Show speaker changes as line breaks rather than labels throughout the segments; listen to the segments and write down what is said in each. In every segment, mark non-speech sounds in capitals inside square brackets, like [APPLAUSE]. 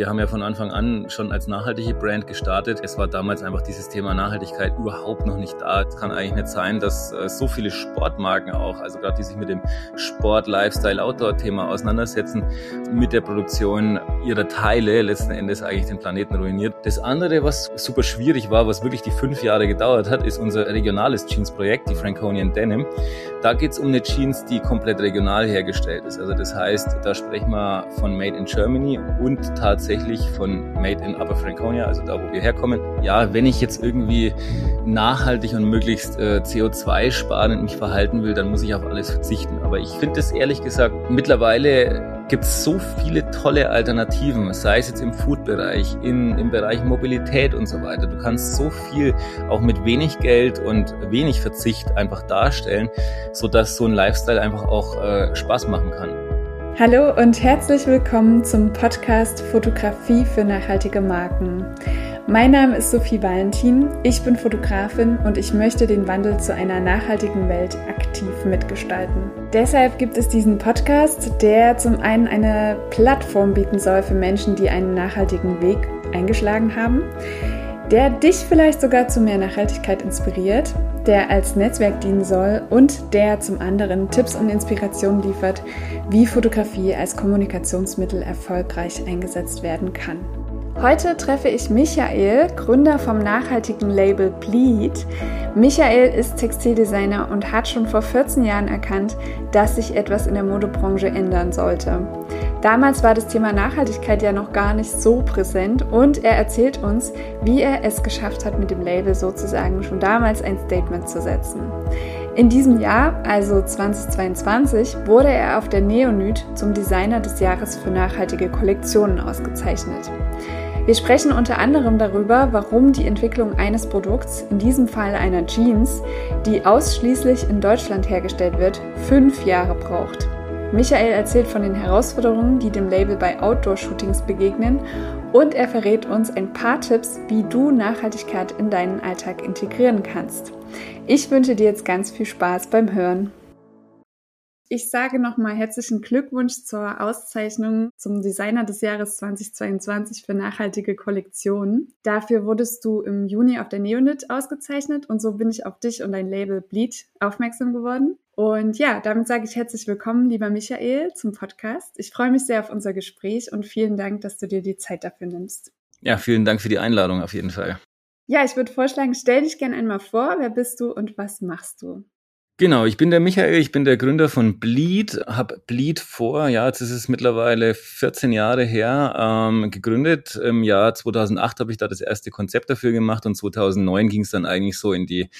wir haben ja von Anfang an schon als nachhaltige Brand gestartet. Es war damals einfach dieses Thema Nachhaltigkeit überhaupt noch nicht da. Es kann eigentlich nicht sein, dass äh, so viele Sportmarken auch, also gerade die sich mit dem Sport, Lifestyle, Outdoor-Thema auseinandersetzen, mit der Produktion ihrer Teile letzten Endes eigentlich den Planeten ruiniert. Das andere, was super schwierig war, was wirklich die fünf Jahre gedauert hat, ist unser regionales Jeans-Projekt, die Franconian Denim. Da geht es um eine Jeans, die komplett regional hergestellt ist. Also das heißt, da sprechen wir von Made in Germany und tatsächlich von Made in Upper Franconia, also da, wo wir herkommen. Ja, wenn ich jetzt irgendwie nachhaltig und möglichst äh, CO2-sparend mich verhalten will, dann muss ich auf alles verzichten. Aber ich finde das ehrlich gesagt mittlerweile gibt es so viele tolle Alternativen, sei es jetzt im Food-Bereich, im Bereich Mobilität und so weiter. Du kannst so viel auch mit wenig Geld und wenig Verzicht einfach darstellen, sodass so ein Lifestyle einfach auch äh, Spaß machen kann.
Hallo und herzlich willkommen zum Podcast Fotografie für nachhaltige Marken. Mein Name ist Sophie Valentin, ich bin Fotografin und ich möchte den Wandel zu einer nachhaltigen Welt aktiv mitgestalten. Deshalb gibt es diesen Podcast, der zum einen eine Plattform bieten soll für Menschen, die einen nachhaltigen Weg eingeschlagen haben, der dich vielleicht sogar zu mehr Nachhaltigkeit inspiriert, der als Netzwerk dienen soll und der zum anderen Tipps und Inspirationen liefert, wie Fotografie als Kommunikationsmittel erfolgreich eingesetzt werden kann. Heute treffe ich Michael, Gründer vom nachhaltigen Label Bleed. Michael ist Textildesigner und hat schon vor 14 Jahren erkannt, dass sich etwas in der Modebranche ändern sollte. Damals war das Thema Nachhaltigkeit ja noch gar nicht so präsent und er erzählt uns, wie er es geschafft hat, mit dem Label sozusagen schon damals ein Statement zu setzen. In diesem Jahr, also 2022, wurde er auf der Neonyd zum Designer des Jahres für nachhaltige Kollektionen ausgezeichnet. Wir sprechen unter anderem darüber, warum die Entwicklung eines Produkts, in diesem Fall einer Jeans, die ausschließlich in Deutschland hergestellt wird, fünf Jahre braucht. Michael erzählt von den Herausforderungen, die dem Label bei Outdoor-Shootings begegnen und er verrät uns ein paar Tipps, wie du Nachhaltigkeit in deinen Alltag integrieren kannst. Ich wünsche dir jetzt ganz viel Spaß beim Hören. Ich sage nochmal herzlichen Glückwunsch zur Auszeichnung zum Designer des Jahres 2022 für nachhaltige Kollektionen. Dafür wurdest du im Juni auf der Neonit ausgezeichnet und so bin ich auf dich und dein Label Bleed aufmerksam geworden. Und ja, damit sage ich herzlich willkommen, lieber Michael, zum Podcast. Ich freue mich sehr auf unser Gespräch und vielen Dank, dass du dir die Zeit dafür nimmst.
Ja, vielen Dank für die Einladung auf jeden Fall.
Ja, ich würde vorschlagen, stell dich gerne einmal vor. Wer bist du und was machst du?
Genau, ich bin der Michael, ich bin der Gründer von Bleed, habe Bleed vor, ja, jetzt ist es mittlerweile 14 Jahre her, ähm, gegründet. Im Jahr 2008 habe ich da das erste Konzept dafür gemacht und 2009 ging es dann eigentlich so in die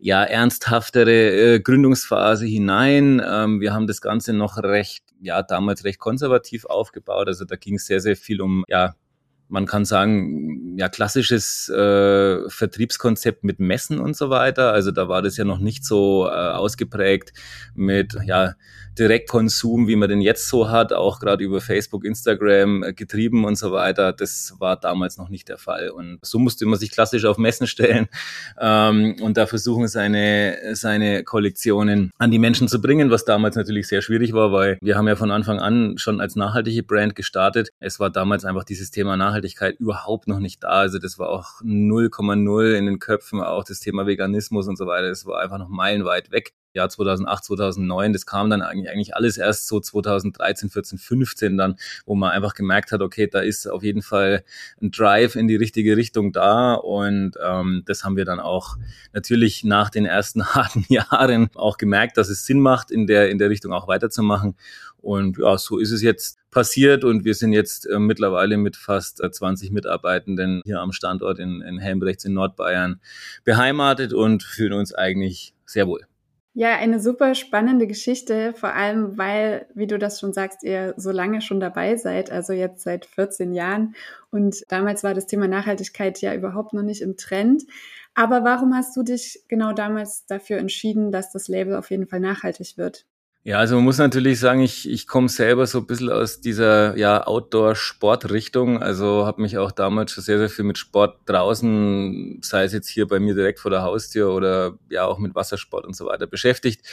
ja ernsthaftere äh, Gründungsphase hinein. Ähm, wir haben das Ganze noch recht, ja, damals recht konservativ aufgebaut. Also da ging es sehr, sehr viel um ja man kann sagen, ja, klassisches äh, Vertriebskonzept mit Messen und so weiter. Also da war das ja noch nicht so äh, ausgeprägt mit ja, Direktkonsum, wie man den jetzt so hat, auch gerade über Facebook, Instagram äh, getrieben und so weiter. Das war damals noch nicht der Fall. Und so musste man sich klassisch auf Messen stellen ähm, und da versuchen, seine, seine Kollektionen an die Menschen zu bringen, was damals natürlich sehr schwierig war, weil wir haben ja von Anfang an schon als nachhaltige Brand gestartet. Es war damals einfach dieses Thema Nachhaltigkeit überhaupt noch nicht da. Also das war auch 0,0 in den Köpfen, auch das Thema Veganismus und so weiter. Das war einfach noch meilenweit weg. Jahr 2008, 2009. Das kam dann eigentlich alles erst so 2013, 14, 15 dann, wo man einfach gemerkt hat, okay, da ist auf jeden Fall ein Drive in die richtige Richtung da und ähm, das haben wir dann auch natürlich nach den ersten [LAUGHS] harten Jahren auch gemerkt, dass es Sinn macht, in der, in der Richtung auch weiterzumachen. Und ja, so ist es jetzt passiert und wir sind jetzt äh, mittlerweile mit fast äh, 20 Mitarbeitenden hier am Standort in, in Helmbrechts in Nordbayern beheimatet und fühlen uns eigentlich sehr wohl.
Ja, eine super spannende Geschichte, vor allem weil, wie du das schon sagst, ihr so lange schon dabei seid, also jetzt seit 14 Jahren. Und damals war das Thema Nachhaltigkeit ja überhaupt noch nicht im Trend. Aber warum hast du dich genau damals dafür entschieden, dass das Label auf jeden Fall nachhaltig wird?
Ja, also man muss natürlich sagen, ich, ich komme selber so ein bisschen aus dieser ja, Outdoor-Sport-Richtung. Also habe mich auch damals schon sehr, sehr viel mit Sport draußen, sei es jetzt hier bei mir direkt vor der Haustür oder ja auch mit Wassersport und so weiter beschäftigt.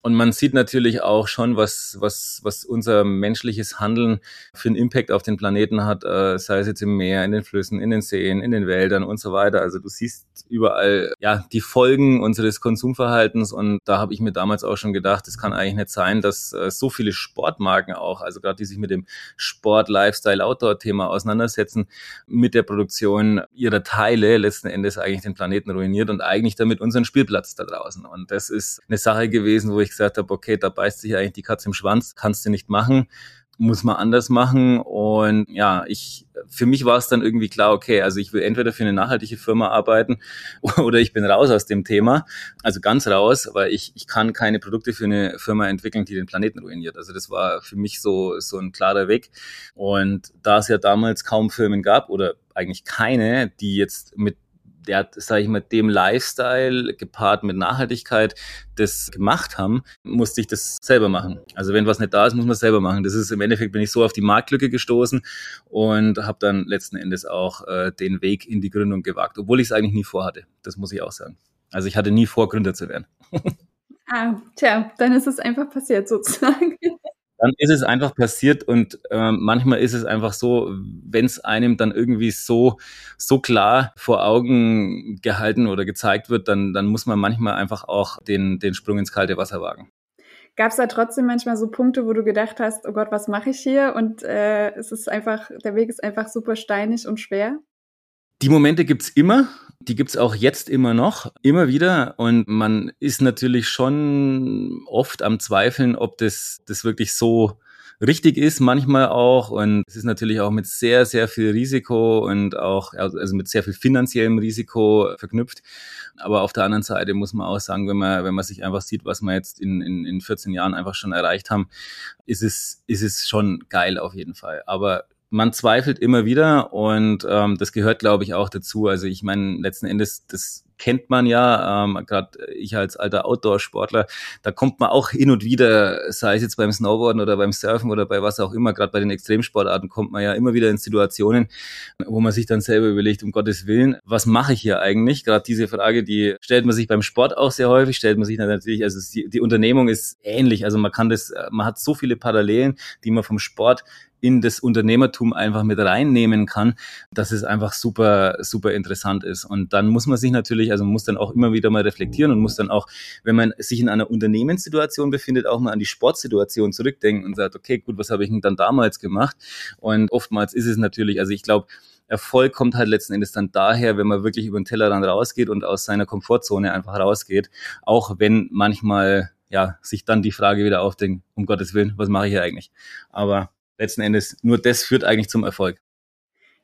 Und man sieht natürlich auch schon, was, was, was unser menschliches Handeln für einen Impact auf den Planeten hat, äh, sei es jetzt im Meer, in den Flüssen, in den Seen, in den Wäldern und so weiter. Also du siehst überall ja die Folgen unseres Konsumverhaltens und da habe ich mir damals auch schon gedacht, es kann eigentlich nicht sein, dass äh, so viele Sportmarken auch, also gerade die sich mit dem Sport, Lifestyle, Outdoor-Thema auseinandersetzen, mit der Produktion ihrer Teile letzten Endes eigentlich den Planeten ruiniert und eigentlich damit unseren Spielplatz da draußen. Und das ist eine Sache gewesen, wo ich gesagt habe, okay, da beißt sich eigentlich die Katze im Schwanz, kannst du nicht machen muss man anders machen. Und ja, ich, für mich war es dann irgendwie klar, okay, also ich will entweder für eine nachhaltige Firma arbeiten [LAUGHS] oder ich bin raus aus dem Thema. Also ganz raus, weil ich, ich kann keine Produkte für eine Firma entwickeln, die den Planeten ruiniert. Also das war für mich so, so ein klarer Weg. Und da es ja damals kaum Firmen gab oder eigentlich keine, die jetzt mit der, sage ich mal, dem Lifestyle gepaart mit Nachhaltigkeit das gemacht haben, musste ich das selber machen. Also wenn was nicht da ist, muss man es selber machen. Das ist im Endeffekt bin ich so auf die Marktlücke gestoßen und habe dann letzten Endes auch äh, den Weg in die Gründung gewagt, obwohl ich es eigentlich nie vorhatte. Das muss ich auch sagen. Also ich hatte nie vor, Gründer zu werden. [LAUGHS]
ah, tja, dann ist es einfach passiert sozusagen
dann ist es einfach passiert und äh, manchmal ist es einfach so, wenn es einem dann irgendwie so so klar vor Augen gehalten oder gezeigt wird, dann dann muss man manchmal einfach auch den den Sprung ins kalte Wasser wagen.
Gab es da trotzdem manchmal so Punkte, wo du gedacht hast, oh Gott, was mache ich hier? Und äh, es ist einfach, der Weg ist einfach super steinig und schwer?
Die Momente gibt's immer. Die gibt's auch jetzt immer noch, immer wieder. Und man ist natürlich schon oft am Zweifeln, ob das, das wirklich so richtig ist, manchmal auch. Und es ist natürlich auch mit sehr, sehr viel Risiko und auch, also mit sehr viel finanziellem Risiko verknüpft. Aber auf der anderen Seite muss man auch sagen, wenn man, wenn man sich einfach sieht, was wir jetzt in, in, in 14 Jahren einfach schon erreicht haben, ist es, ist es schon geil auf jeden Fall. Aber man zweifelt immer wieder und ähm, das gehört, glaube ich, auch dazu. Also ich meine, letzten Endes, das kennt man ja, ähm, gerade ich als alter Outdoor-Sportler, da kommt man auch hin und wieder, sei es jetzt beim Snowboarden oder beim Surfen oder bei was auch immer, gerade bei den Extremsportarten kommt man ja immer wieder in Situationen, wo man sich dann selber überlegt, um Gottes Willen, was mache ich hier eigentlich? Gerade diese Frage, die stellt man sich beim Sport auch sehr häufig, stellt man sich natürlich, also die, die Unternehmung ist ähnlich, also man kann das, man hat so viele Parallelen, die man vom Sport in das Unternehmertum einfach mit reinnehmen kann, dass es einfach super, super interessant ist. Und dann muss man sich natürlich, also man muss dann auch immer wieder mal reflektieren und muss dann auch, wenn man sich in einer Unternehmenssituation befindet, auch mal an die Sportsituation zurückdenken und sagt, okay, gut, was habe ich denn dann damals gemacht? Und oftmals ist es natürlich, also ich glaube, Erfolg kommt halt letzten Endes dann daher, wenn man wirklich über den Tellerrand rausgeht und aus seiner Komfortzone einfach rausgeht, auch wenn manchmal ja sich dann die Frage wieder aufdenkt, um Gottes Willen, was mache ich hier eigentlich? Aber letzten Endes nur das führt eigentlich zum Erfolg.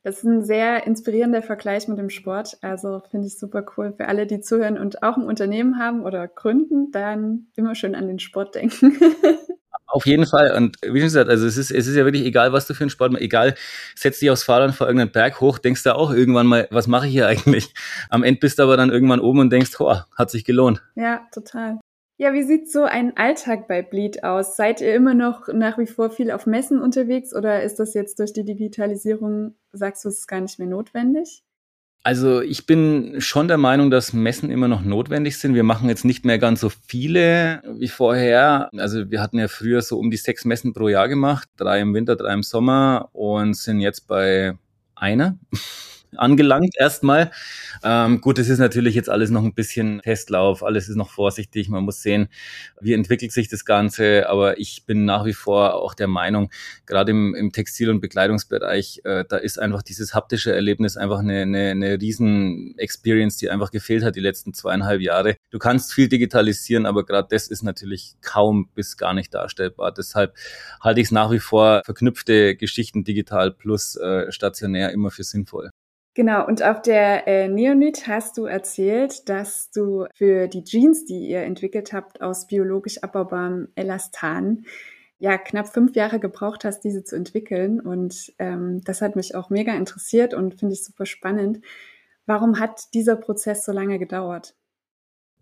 Das ist ein sehr inspirierender Vergleich mit dem Sport. Also finde ich super cool. Für alle, die zuhören und auch ein Unternehmen haben oder gründen, dann immer schön an den Sport denken. [LAUGHS]
Auf jeden Fall. Und wie schon gesagt, also es ist, es ist ja wirklich egal, was du für einen Sport machst. Egal, setz dich aufs Fahrrad vor irgendeinen Berg hoch, denkst du auch irgendwann mal, was mache ich hier eigentlich? Am Ende bist du aber dann irgendwann oben und denkst, oh, hat sich gelohnt.
Ja, total. Ja, wie sieht so ein Alltag bei Bleed aus? Seid ihr immer noch nach wie vor viel auf Messen unterwegs oder ist das jetzt durch die Digitalisierung, sagst du, es ist gar nicht mehr notwendig?
Also ich bin schon der Meinung, dass Messen immer noch notwendig sind. Wir machen jetzt nicht mehr ganz so viele wie vorher. Also wir hatten ja früher so um die sechs Messen pro Jahr gemacht, drei im Winter, drei im Sommer und sind jetzt bei einer angelangt erstmal. Ähm, gut, es ist natürlich jetzt alles noch ein bisschen Testlauf, alles ist noch vorsichtig, man muss sehen, wie entwickelt sich das Ganze, aber ich bin nach wie vor auch der Meinung, gerade im, im Textil- und Bekleidungsbereich, äh, da ist einfach dieses haptische Erlebnis einfach eine, eine, eine riesen Experience, die einfach gefehlt hat die letzten zweieinhalb Jahre. Du kannst viel digitalisieren, aber gerade das ist natürlich kaum bis gar nicht darstellbar. Deshalb halte ich es nach wie vor verknüpfte Geschichten digital plus äh, stationär immer für sinnvoll.
Genau, und auf der äh, Neonit hast du erzählt, dass du für die Jeans, die ihr entwickelt habt aus biologisch abbaubarem Elastan, ja knapp fünf Jahre gebraucht hast, diese zu entwickeln. Und ähm, das hat mich auch mega interessiert und finde ich super spannend. Warum hat dieser Prozess so lange gedauert?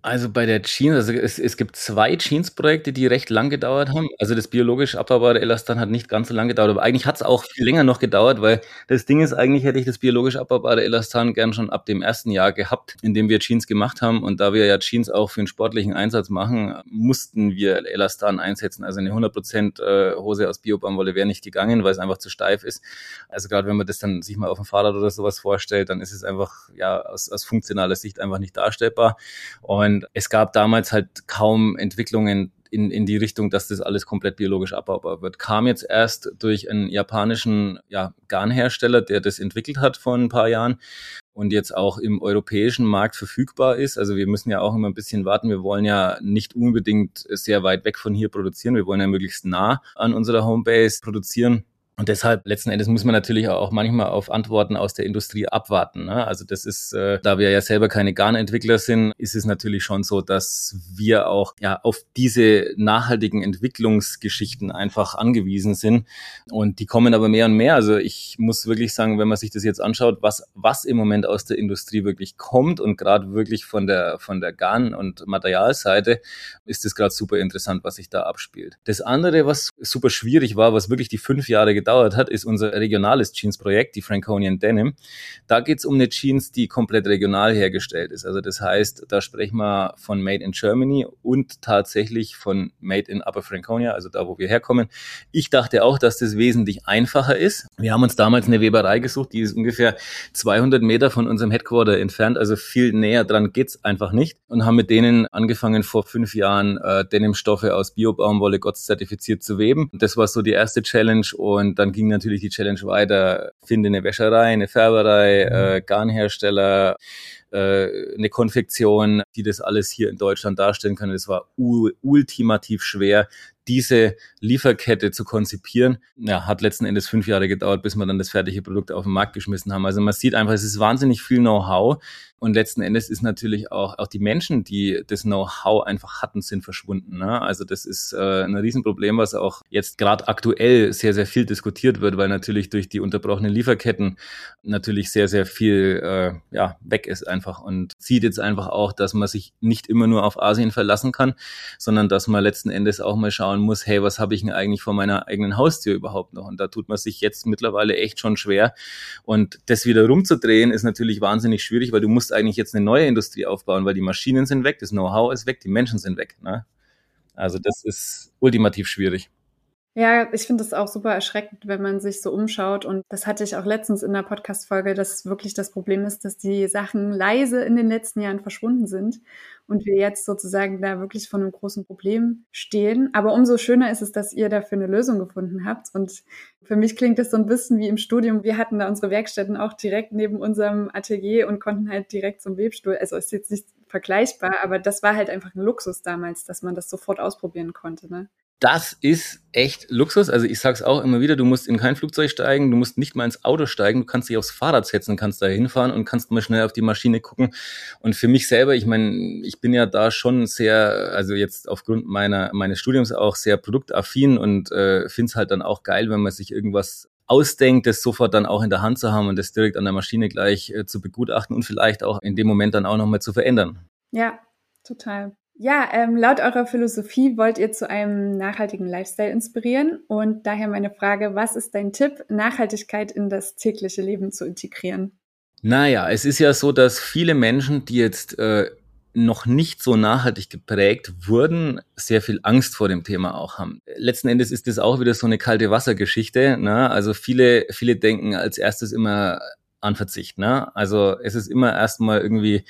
Also bei der Jeans, also es, es gibt zwei Jeans-Projekte, die recht lang gedauert haben. Also das biologisch abbaubare Elastan hat nicht ganz so lange gedauert, aber eigentlich hat es auch viel länger noch gedauert, weil das Ding ist, eigentlich hätte ich das biologisch abbaubare Elastan gern schon ab dem ersten Jahr gehabt, in dem wir Jeans gemacht haben. Und da wir ja Jeans auch für einen sportlichen Einsatz machen, mussten wir Elastan einsetzen. Also eine 100% äh, Hose aus Biobaumwolle wäre nicht gegangen, weil es einfach zu steif ist. Also gerade wenn man das dann sich mal auf dem Fahrrad oder sowas vorstellt, dann ist es einfach ja aus, aus funktionaler Sicht einfach nicht darstellbar. Und und es gab damals halt kaum Entwicklungen in, in die Richtung, dass das alles komplett biologisch abbaubar wird. Kam jetzt erst durch einen japanischen ja, Garnhersteller, der das entwickelt hat vor ein paar Jahren und jetzt auch im europäischen Markt verfügbar ist. Also wir müssen ja auch immer ein bisschen warten. Wir wollen ja nicht unbedingt sehr weit weg von hier produzieren. Wir wollen ja möglichst nah an unserer Homebase produzieren. Und deshalb letzten Endes muss man natürlich auch manchmal auf Antworten aus der Industrie abwarten. Ne? Also das ist, äh, da wir ja selber keine Garnentwickler sind, ist es natürlich schon so, dass wir auch ja auf diese nachhaltigen Entwicklungsgeschichten einfach angewiesen sind. Und die kommen aber mehr und mehr. Also ich muss wirklich sagen, wenn man sich das jetzt anschaut, was was im Moment aus der Industrie wirklich kommt und gerade wirklich von der von der Garn- und Materialseite, ist es gerade super interessant, was sich da abspielt. Das andere, was super schwierig war, was wirklich die fünf Jahre gedauert hat, ist unser regionales Jeans-Projekt, die Franconian Denim. Da geht es um eine Jeans, die komplett regional hergestellt ist. Also das heißt, da sprechen wir von Made in Germany und tatsächlich von Made in Upper Franconia, also da, wo wir herkommen. Ich dachte auch, dass das wesentlich einfacher ist. Wir haben uns damals eine Weberei gesucht, die ist ungefähr 200 Meter von unserem Headquarter entfernt, also viel näher dran geht's einfach nicht und haben mit denen angefangen vor fünf Jahren äh, Denimstoffe aus Bio-Baumwolle GOTS zertifiziert zu weben. Das war so die erste Challenge und und dann ging natürlich die Challenge weiter. Finde eine Wäscherei, eine Färberei, äh, Garnhersteller, äh, eine Konfektion, die das alles hier in Deutschland darstellen können. Das war ultimativ schwer, diese Lieferkette zu konzipieren. Ja, hat letzten Endes fünf Jahre gedauert, bis wir dann das fertige Produkt auf den Markt geschmissen haben. Also man sieht einfach, es ist wahnsinnig viel Know-how und letzten Endes ist natürlich auch, auch die Menschen, die das Know-how einfach hatten, sind verschwunden. Ne? Also das ist äh, ein Riesenproblem, was auch jetzt gerade aktuell sehr, sehr viel diskutiert wird, weil natürlich durch die unterbrochenen Lieferketten natürlich sehr, sehr viel äh, ja, weg ist einfach und sieht jetzt einfach auch, dass man sich nicht immer nur auf Asien verlassen kann, sondern dass man letzten Endes auch mal schauen muss, hey, was habe ich denn eigentlich vor meiner eigenen Haustür überhaupt noch? Und da tut man sich jetzt mittlerweile echt schon schwer. Und das wieder rumzudrehen ist natürlich wahnsinnig schwierig, weil du musst eigentlich jetzt eine neue Industrie aufbauen, weil die Maschinen sind weg, das Know-how ist weg, die Menschen sind weg. Ne? Also das ist ultimativ schwierig.
Ja, ich finde das auch super erschreckend, wenn man sich so umschaut. Und das hatte ich auch letztens in der Podcast-Folge, dass wirklich das Problem ist, dass die Sachen leise in den letzten Jahren verschwunden sind und wir jetzt sozusagen da wirklich vor einem großen Problem stehen. Aber umso schöner ist es, dass ihr dafür eine Lösung gefunden habt. Und für mich klingt das so ein bisschen wie im Studium. Wir hatten da unsere Werkstätten auch direkt neben unserem Atelier und konnten halt direkt zum Webstuhl. Also ist jetzt nicht vergleichbar, aber das war halt einfach ein Luxus damals, dass man das sofort ausprobieren konnte. Ne?
Das ist echt Luxus. Also ich sage es auch immer wieder, du musst in kein Flugzeug steigen, du musst nicht mal ins Auto steigen, du kannst dich aufs Fahrrad setzen, kannst da hinfahren und kannst mal schnell auf die Maschine gucken. Und für mich selber, ich meine, ich bin ja da schon sehr, also jetzt aufgrund meiner meines Studiums auch sehr produktaffin und äh, finde es halt dann auch geil, wenn man sich irgendwas ausdenkt, das sofort dann auch in der Hand zu haben und das direkt an der Maschine gleich äh, zu begutachten und vielleicht auch in dem Moment dann auch nochmal zu verändern.
Ja, total. Ja, ähm, laut eurer Philosophie wollt ihr zu einem nachhaltigen Lifestyle inspirieren und daher meine Frage, was ist dein Tipp, Nachhaltigkeit in das tägliche Leben zu integrieren?
Naja, es ist ja so, dass viele Menschen, die jetzt äh, noch nicht so nachhaltig geprägt wurden, sehr viel Angst vor dem Thema auch haben. Letzten Endes ist das auch wieder so eine kalte Wassergeschichte. Ne? Also viele, viele denken als erstes immer an Verzicht. Ne? Also es ist immer erstmal irgendwie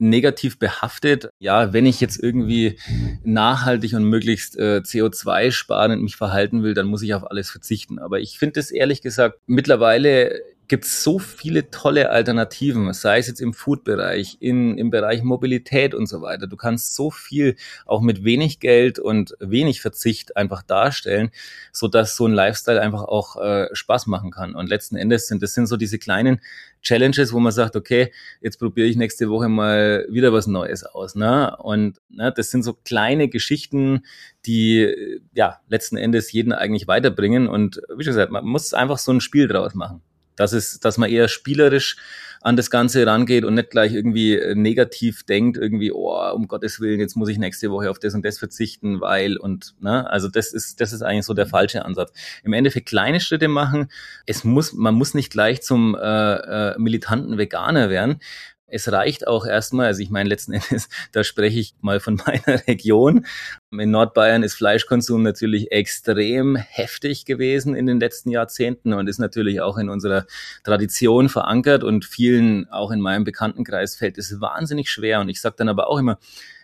negativ behaftet. Ja, wenn ich jetzt irgendwie nachhaltig und möglichst äh, CO2-sparend mich verhalten will, dann muss ich auf alles verzichten. Aber ich finde es ehrlich gesagt mittlerweile gibt es so viele tolle Alternativen, sei es jetzt im Food-Bereich, in, im Bereich Mobilität und so weiter. Du kannst so viel auch mit wenig Geld und wenig Verzicht einfach darstellen, so dass so ein Lifestyle einfach auch äh, Spaß machen kann. Und letzten Endes sind das sind so diese kleinen Challenges, wo man sagt, okay, jetzt probiere ich nächste Woche mal wieder was Neues aus. Ne? Und ne, das sind so kleine Geschichten, die ja letzten Endes jeden eigentlich weiterbringen. Und wie schon gesagt, man muss einfach so ein Spiel draus machen dass es, dass man eher spielerisch an das Ganze rangeht und nicht gleich irgendwie äh, negativ denkt, irgendwie, oh, um Gottes Willen, jetzt muss ich nächste Woche auf das und das verzichten, weil und, ne, also das ist, das ist eigentlich so der falsche Ansatz. Im Endeffekt kleine Schritte machen. Es muss, man muss nicht gleich zum äh, äh, militanten Veganer werden. Es reicht auch erstmal, also ich meine letzten [LAUGHS] Endes, da spreche ich mal von meiner [LAUGHS] Region. In Nordbayern ist Fleischkonsum natürlich extrem heftig gewesen in den letzten Jahrzehnten und ist natürlich auch in unserer Tradition verankert und vielen, auch in meinem Bekanntenkreis, fällt es wahnsinnig schwer. Und ich sage dann aber auch immer,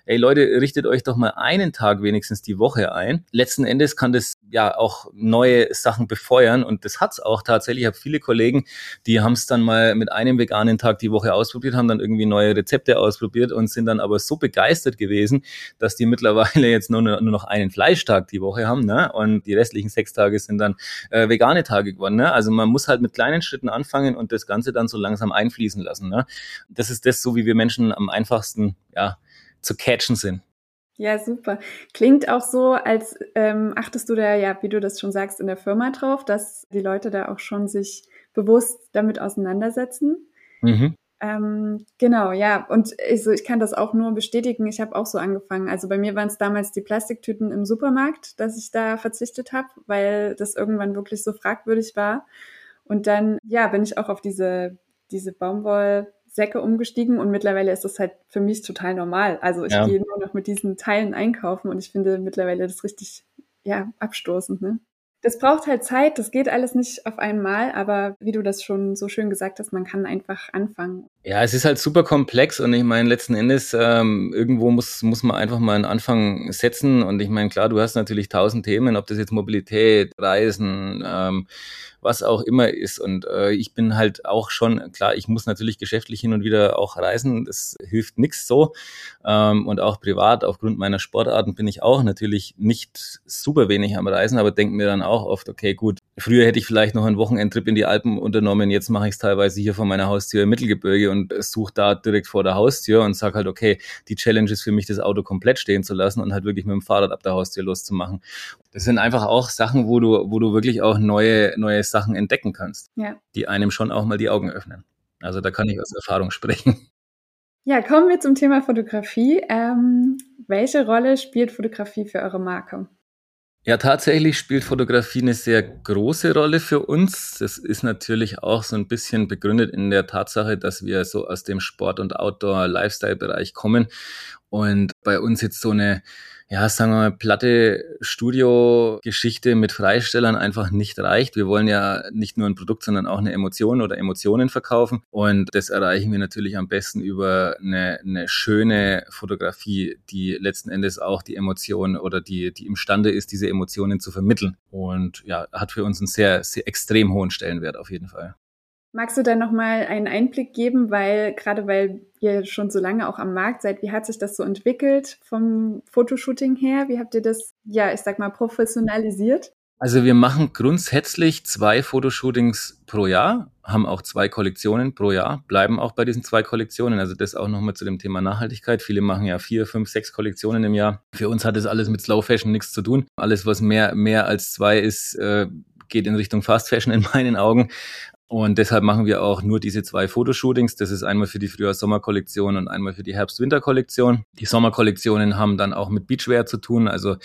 ey Leute, richtet euch doch mal einen Tag wenigstens die Woche ein. Letzten Endes kann das ja auch neue Sachen befeuern und das hat's auch tatsächlich. Ich habe viele Kollegen, die haben es dann mal mit einem veganen Tag die Woche ausprobiert, haben dann irgendwie neue Rezepte ausprobiert und sind dann aber so begeistert gewesen, dass die mittlerweile [LAUGHS] jetzt nur, nur noch einen Fleischtag die Woche haben ne? und die restlichen sechs Tage sind dann äh, vegane Tage geworden. Ne? Also man muss halt mit kleinen Schritten anfangen und das Ganze dann so langsam einfließen lassen. Ne? Das ist das, so wie wir Menschen am einfachsten ja, zu catchen sind.
Ja, super. Klingt auch so, als ähm, achtest du da ja, wie du das schon sagst, in der Firma drauf, dass die Leute da auch schon sich bewusst damit auseinandersetzen. Mhm. Ähm, genau, ja. Und ich, so, ich kann das auch nur bestätigen. Ich habe auch so angefangen. Also bei mir waren es damals die Plastiktüten im Supermarkt, dass ich da verzichtet habe, weil das irgendwann wirklich so fragwürdig war. Und dann, ja, bin ich auch auf diese, diese Baumwoll Säcke umgestiegen und mittlerweile ist das halt für mich total normal. Also ich ja. gehe nur noch mit diesen Teilen einkaufen und ich finde mittlerweile das richtig, ja, abstoßend, ne? Das braucht halt Zeit, das geht alles nicht auf einmal, aber wie du das schon so schön gesagt hast, man kann einfach anfangen.
Ja, es ist halt super komplex und ich meine, letzten Endes, ähm, irgendwo muss, muss man einfach mal einen Anfang setzen und ich meine, klar, du hast natürlich tausend Themen, ob das jetzt Mobilität, Reisen, ähm, was auch immer ist. Und äh, ich bin halt auch schon, klar, ich muss natürlich geschäftlich hin und wieder auch reisen, das hilft nix so. Ähm, und auch privat, aufgrund meiner Sportarten bin ich auch natürlich nicht super wenig am Reisen, aber denke mir dann auch oft, okay, gut, früher hätte ich vielleicht noch einen Wochenendtrip in die Alpen unternommen, jetzt mache ich es teilweise hier vor meiner Haustür im Mittelgebirge und suche da direkt vor der Haustür und sage halt, okay, die Challenge ist für mich, das Auto komplett stehen zu lassen und halt wirklich mit dem Fahrrad ab der Haustür loszumachen. Das sind einfach auch Sachen, wo du, wo du wirklich auch neue, neue Sachen entdecken kannst, ja. die einem schon auch mal die Augen öffnen. Also da kann ich aus Erfahrung sprechen. [LAUGHS]
Ja, kommen wir zum Thema Fotografie. Ähm, welche Rolle spielt Fotografie für eure Marke?
Ja, tatsächlich spielt Fotografie eine sehr große Rolle für uns. Das ist natürlich auch so ein bisschen begründet in der Tatsache, dass wir so aus dem Sport- und Outdoor-Lifestyle-Bereich kommen und bei uns jetzt so eine ja, sagen wir mal, platte Studio-Geschichte mit Freistellern einfach nicht reicht. Wir wollen ja nicht nur ein Produkt, sondern auch eine Emotion oder Emotionen verkaufen. Und das erreichen wir natürlich am besten über eine, eine schöne Fotografie, die letzten Endes auch die Emotionen oder die, die imstande ist, diese Emotionen zu vermitteln. Und ja, hat für uns einen sehr, sehr extrem hohen Stellenwert auf jeden Fall.
Magst du da nochmal einen Einblick geben, weil gerade weil ihr schon so lange auch am Markt seid, wie hat sich das so entwickelt vom Fotoshooting her? Wie habt ihr das, ja, ich sag mal, professionalisiert?
Also wir machen grundsätzlich zwei Fotoshootings pro Jahr, haben auch zwei Kollektionen pro Jahr, bleiben auch bei diesen zwei Kollektionen. Also das auch nochmal zu dem Thema Nachhaltigkeit. Viele machen ja vier, fünf, sechs Kollektionen im Jahr. Für uns hat das alles mit Slow Fashion nichts zu tun. Alles, was mehr, mehr als zwei ist, äh, geht in Richtung Fast Fashion in meinen Augen. Und deshalb machen wir auch nur diese zwei Fotoshootings. Das ist einmal für die Frühjahr-Sommer-Kollektion und einmal für die Herbst-Winter-Kollektion. Die Sommerkollektionen haben dann auch mit Beachwear zu tun. Also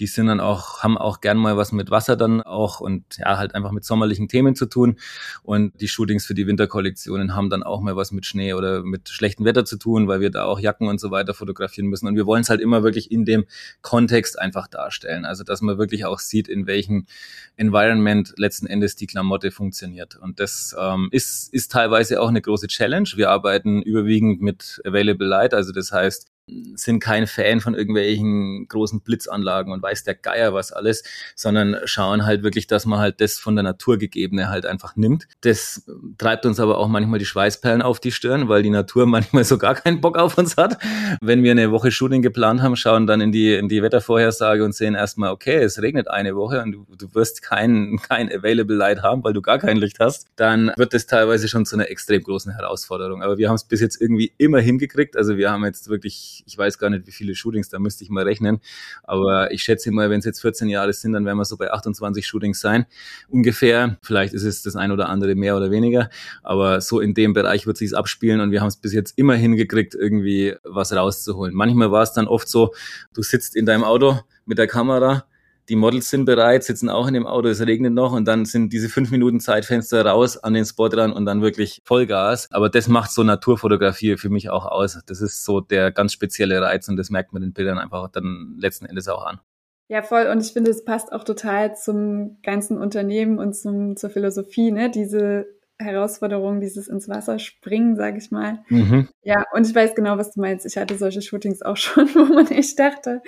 die sind dann auch, haben auch gern mal was mit Wasser dann auch und ja, halt einfach mit sommerlichen Themen zu tun. Und die Shootings für die Winterkollektionen haben dann auch mal was mit Schnee oder mit schlechtem Wetter zu tun, weil wir da auch Jacken und so weiter fotografieren müssen. Und wir wollen es halt immer wirklich in dem Kontext einfach darstellen. Also dass man wirklich auch sieht, in welchem Environment letzten Endes die Klamotte funktioniert. Und das ähm, ist, ist teilweise auch eine große Challenge. Wir arbeiten überwiegend mit Available Light, also das heißt, sind kein Fan von irgendwelchen großen Blitzanlagen und weiß der Geier was alles, sondern schauen halt wirklich, dass man halt das von der Natur gegebene halt einfach nimmt. Das treibt uns aber auch manchmal die Schweißperlen auf die Stirn, weil die Natur [LAUGHS] manchmal so gar keinen Bock auf uns hat. Wenn wir eine Woche Shooting geplant haben, schauen dann in die, in die Wettervorhersage und sehen erstmal, okay, es regnet eine Woche und du, du wirst kein, kein Available Light haben, weil du gar kein Licht hast, dann wird das teilweise schon zu einer extrem großen Herausforderung. Aber wir haben es bis jetzt irgendwie immer hingekriegt. Also wir haben jetzt wirklich ich, weiß gar nicht, wie viele Shootings, da müsste ich mal rechnen. Aber ich schätze mal, wenn es jetzt 14 Jahre sind, dann werden wir so bei 28 Shootings sein. Ungefähr. Vielleicht ist es das ein oder andere mehr oder weniger. Aber so in dem Bereich wird sich's abspielen und wir haben es bis jetzt immer hingekriegt, irgendwie was rauszuholen. Manchmal war es dann oft so, du sitzt in deinem Auto mit der Kamera die Models sind bereit, sitzen auch in dem Auto, es regnet noch und dann sind diese fünf Minuten Zeitfenster raus an den Spot ran und dann wirklich Vollgas. Aber das macht so Naturfotografie für mich auch aus. Das ist so der ganz spezielle Reiz und das merkt man den Bildern einfach dann letzten Endes auch an.
Ja, voll. Und ich finde, es passt auch total zum ganzen Unternehmen und zum, zur Philosophie, ne? Diese Herausforderung, dieses ins Wasser springen, sag ich mal. Mhm. Ja, und ich weiß genau, was du meinst. Ich hatte solche Shootings auch [LAUGHS] schon, wo man echt dachte,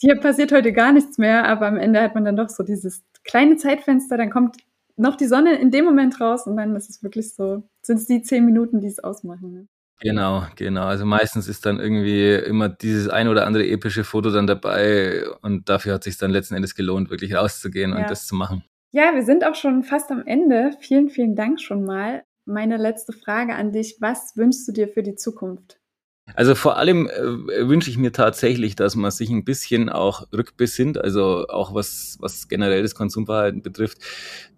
hier passiert heute gar nichts mehr, aber am Ende hat man dann doch so dieses kleine Zeitfenster, dann kommt noch die Sonne in dem Moment raus und dann ist es wirklich so, sind es die zehn Minuten, die es ausmachen. Ne?
Genau, genau. Also meistens ist dann irgendwie immer dieses ein oder andere epische Foto dann dabei und dafür hat sich dann letzten Endes gelohnt, wirklich rauszugehen ja. und das zu machen.
Ja, wir sind auch schon fast am Ende. Vielen, vielen Dank schon mal. Meine letzte Frage an dich. Was wünschst du dir für die Zukunft?
Also vor allem äh, wünsche ich mir tatsächlich, dass man sich ein bisschen auch rückbesinnt, also auch was, was generell das Konsumverhalten betrifft,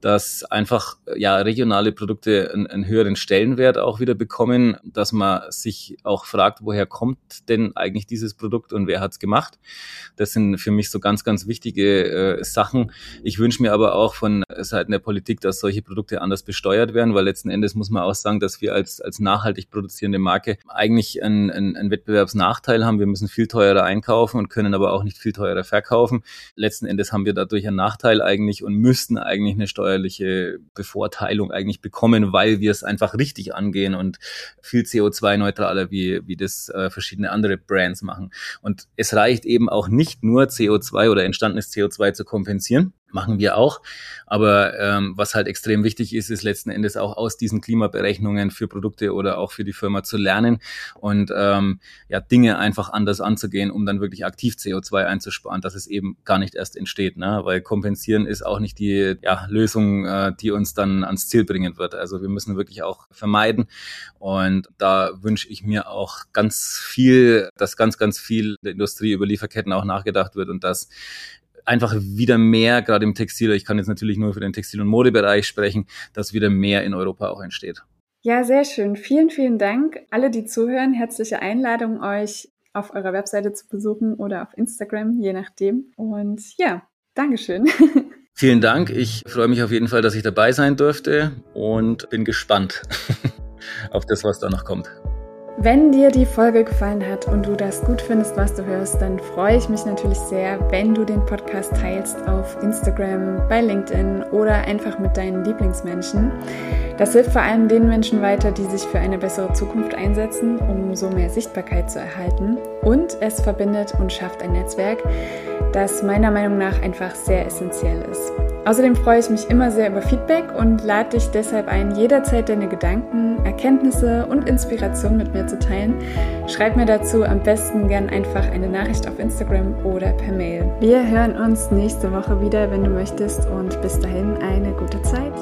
dass einfach ja regionale Produkte einen, einen höheren Stellenwert auch wieder bekommen, dass man sich auch fragt, woher kommt denn eigentlich dieses Produkt und wer hat's gemacht. Das sind für mich so ganz, ganz wichtige äh, Sachen. Ich wünsche mir aber auch von Seiten der Politik, dass solche Produkte anders besteuert werden, weil letzten Endes muss man auch sagen, dass wir als, als nachhaltig produzierende Marke eigentlich ein, ein einen, einen Wettbewerbsnachteil haben. Wir müssen viel teurer einkaufen und können aber auch nicht viel teurer verkaufen. Letzten Endes haben wir dadurch einen Nachteil eigentlich und müssten eigentlich eine steuerliche Bevorteilung eigentlich bekommen, weil wir es einfach richtig angehen und viel CO2-neutraler, wie, wie das äh, verschiedene andere Brands machen. Und es reicht eben auch nicht nur CO2 oder entstandenes CO2 zu kompensieren, machen wir auch. Aber ähm, was halt extrem wichtig ist, ist letzten Endes auch aus diesen Klimaberechnungen für Produkte oder auch für die Firma zu lernen und ähm, ja Dinge einfach anders anzugehen, um dann wirklich aktiv CO2 einzusparen, dass es eben gar nicht erst entsteht. Ne? Weil kompensieren ist auch nicht die ja, Lösung, äh, die uns dann ans Ziel bringen wird. Also wir müssen wirklich auch vermeiden. Und da wünsche ich mir auch ganz viel, dass ganz, ganz viel der Industrie über Lieferketten auch nachgedacht wird und dass einfach wieder mehr, gerade im Textil, ich kann jetzt natürlich nur für den Textil- und Modebereich sprechen, dass wieder mehr in Europa auch entsteht.
Ja, sehr schön. Vielen, vielen Dank. Alle, die zuhören, herzliche Einladung, euch auf eurer Webseite zu besuchen oder auf Instagram, je nachdem. Und ja, Dankeschön. [LAUGHS]
Vielen Dank. Ich freue mich auf jeden Fall, dass ich dabei sein durfte und bin gespannt [LAUGHS] auf das, was da noch kommt.
Wenn dir die Folge gefallen hat und du das gut findest, was du hörst, dann freue ich mich natürlich sehr, wenn du den Podcast teilst auf Instagram, bei LinkedIn oder einfach mit deinen Lieblingsmenschen. Das hilft vor allem den Menschen weiter, die sich für eine bessere Zukunft einsetzen, um so mehr Sichtbarkeit zu erhalten. Und es verbindet und schafft ein Netzwerk, das meiner Meinung nach einfach sehr essentiell ist. Außerdem freue ich mich immer sehr über Feedback und lade dich deshalb ein, jederzeit deine Gedanken, Erkenntnisse und Inspirationen mit mir zu teilen. Schreib mir dazu am besten gern einfach eine Nachricht auf Instagram oder per Mail. Wir hören uns nächste Woche wieder, wenn du möchtest und bis dahin eine gute Zeit.